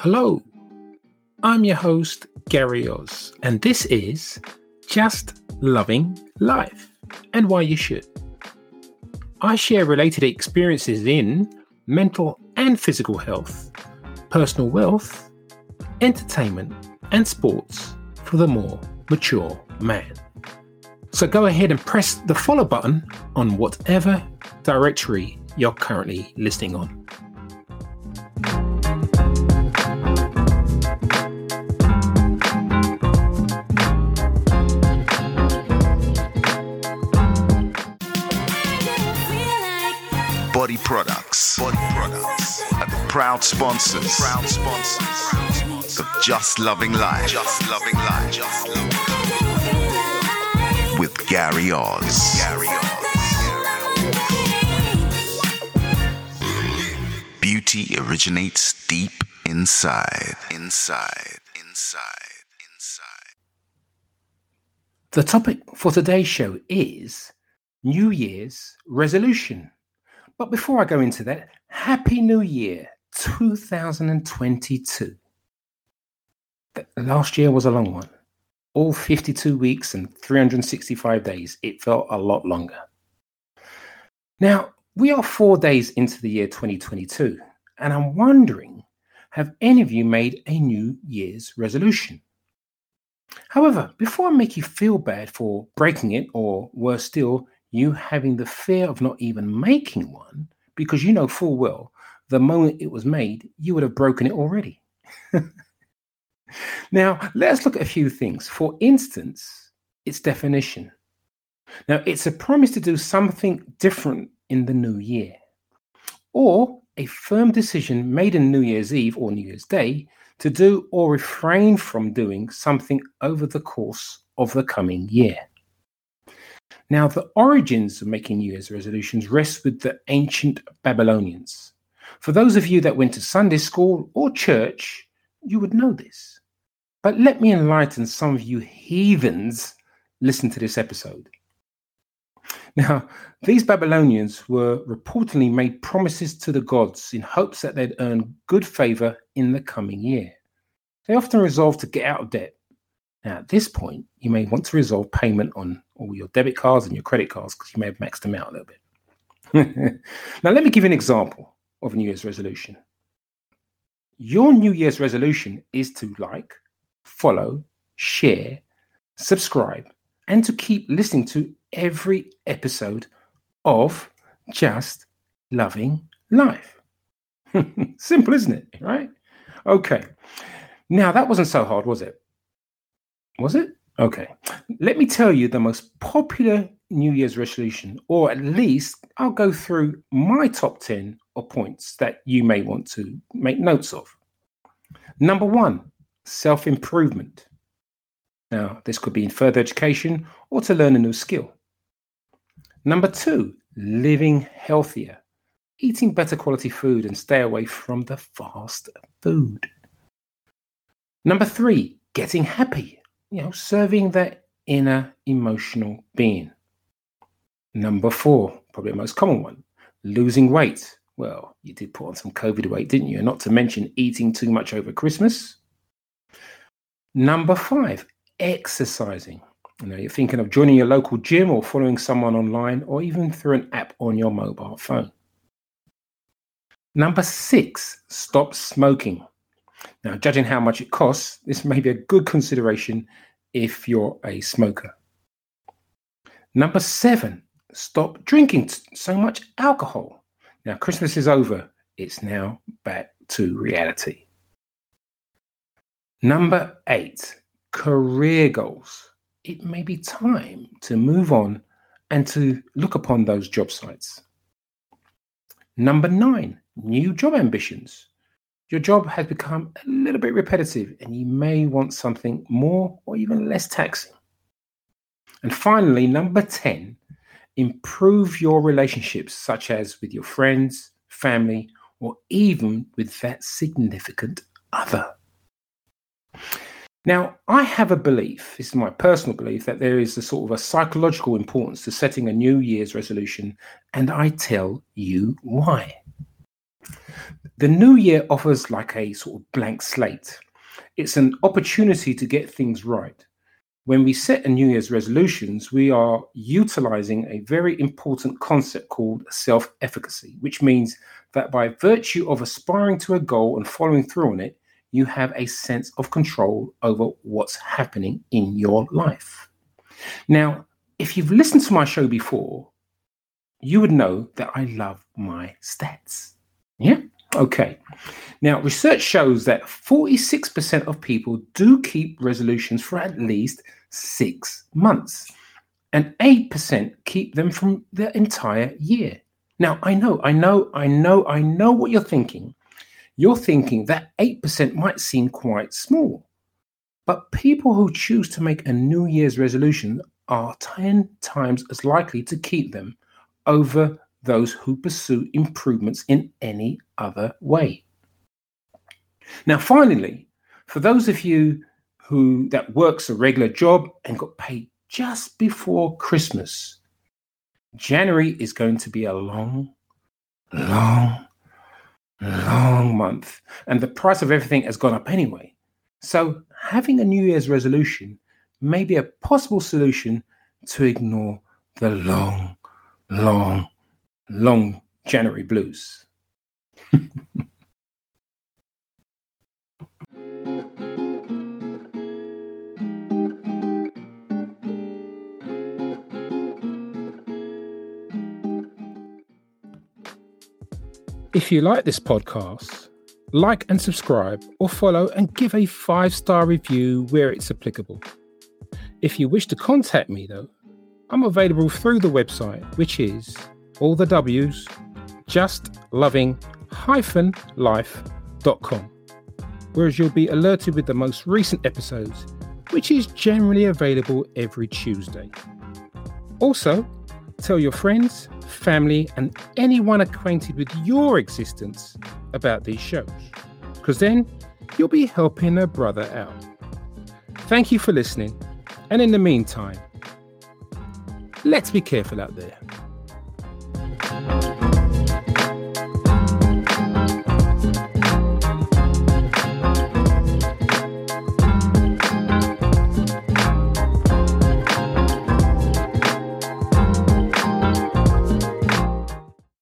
Hello, I'm your host, Gary Oz, and this is Just Loving Life and Why You Should. I share related experiences in mental and physical health, personal wealth, entertainment, and sports for the more mature man. So go ahead and press the follow button on whatever directory you're currently listening on. Bodi Products. Bodi Products. Are the proud sponsors. Proud sponsors. Of Just Loving Life. Just Loving Life. Just Loving Life. With Gary Oz. Gary Oz. Beauty originates deep inside. Inside. Inside. Inside. The topic for today's show is New Year's resolution. But before I go into that, Happy New Year 2022. The last year was a long one. All 52 weeks and 365 days. It felt a lot longer. Now, we are four days into the year 2022, and I'm wondering have any of you made a New Year's resolution? However, before I make you feel bad for breaking it, or worse still, you having the fear of not even making one because you know full well the moment it was made, you would have broken it already. now, let's look at a few things. For instance, its definition. Now, it's a promise to do something different in the new year, or a firm decision made in New Year's Eve or New Year's Day to do or refrain from doing something over the course of the coming year. Now, the origins of making New Year's resolutions rest with the ancient Babylonians. For those of you that went to Sunday school or church, you would know this. But let me enlighten some of you heathens listen to this episode. Now, these Babylonians were reportedly made promises to the gods in hopes that they'd earn good favor in the coming year. They often resolved to get out of debt now, at this point, you may want to resolve payment on all your debit cards and your credit cards because you may have maxed them out a little bit. now, let me give you an example of a New Year's resolution. Your New Year's resolution is to like, follow, share, subscribe, and to keep listening to every episode of Just Loving Life. Simple, isn't it? Right? Okay. Now, that wasn't so hard, was it? Was it? Okay. Let me tell you the most popular New Year's resolution, or at least I'll go through my top 10 of points that you may want to make notes of. Number one, self improvement. Now, this could be in further education or to learn a new skill. Number two, living healthier, eating better quality food and stay away from the fast food. Number three, getting happy you know, serving that inner emotional being. Number four, probably the most common one, losing weight. Well, you did put on some COVID weight, didn't you? And Not to mention eating too much over Christmas. Number five, exercising. You know, you're thinking of joining your local gym or following someone online or even through an app on your mobile phone. Number six, stop smoking. Now, judging how much it costs, this may be a good consideration if you're a smoker. Number seven, stop drinking so much alcohol. Now, Christmas is over, it's now back to reality. Number eight, career goals. It may be time to move on and to look upon those job sites. Number nine, new job ambitions your job has become a little bit repetitive and you may want something more or even less taxing. And finally, number 10, improve your relationships, such as with your friends, family, or even with that significant other. Now, I have a belief, this is my personal belief, that there is a sort of a psychological importance to setting a New Year's resolution, and I tell you why. The new year offers like a sort of blank slate. It's an opportunity to get things right. When we set a New Year's resolutions, we are utilizing a very important concept called self efficacy, which means that by virtue of aspiring to a goal and following through on it, you have a sense of control over what's happening in your life. Now, if you've listened to my show before, you would know that I love my stats. Yeah? Okay. Now, research shows that 46% of people do keep resolutions for at least six months, and 8% keep them from the entire year. Now, I know, I know, I know, I know what you're thinking. You're thinking that 8% might seem quite small. But people who choose to make a New Year's resolution are 10 times as likely to keep them over those who pursue improvements in any other way. Now, finally, for those of you who that works a regular job and got paid just before Christmas, January is going to be a long, long, long month, and the price of everything has gone up anyway. So, having a New Year's resolution may be a possible solution to ignore the long, long, long January blues. If you like this podcast, like and subscribe or follow and give a five star review where it's applicable. If you wish to contact me, though, I'm available through the website, which is all the W's, just loving life.com, whereas you'll be alerted with the most recent episodes, which is generally available every Tuesday. Also, tell your friends, family, and anyone acquainted with your existence about these shows, because then you'll be helping a brother out. Thank you for listening, and in the meantime, let's be careful out there.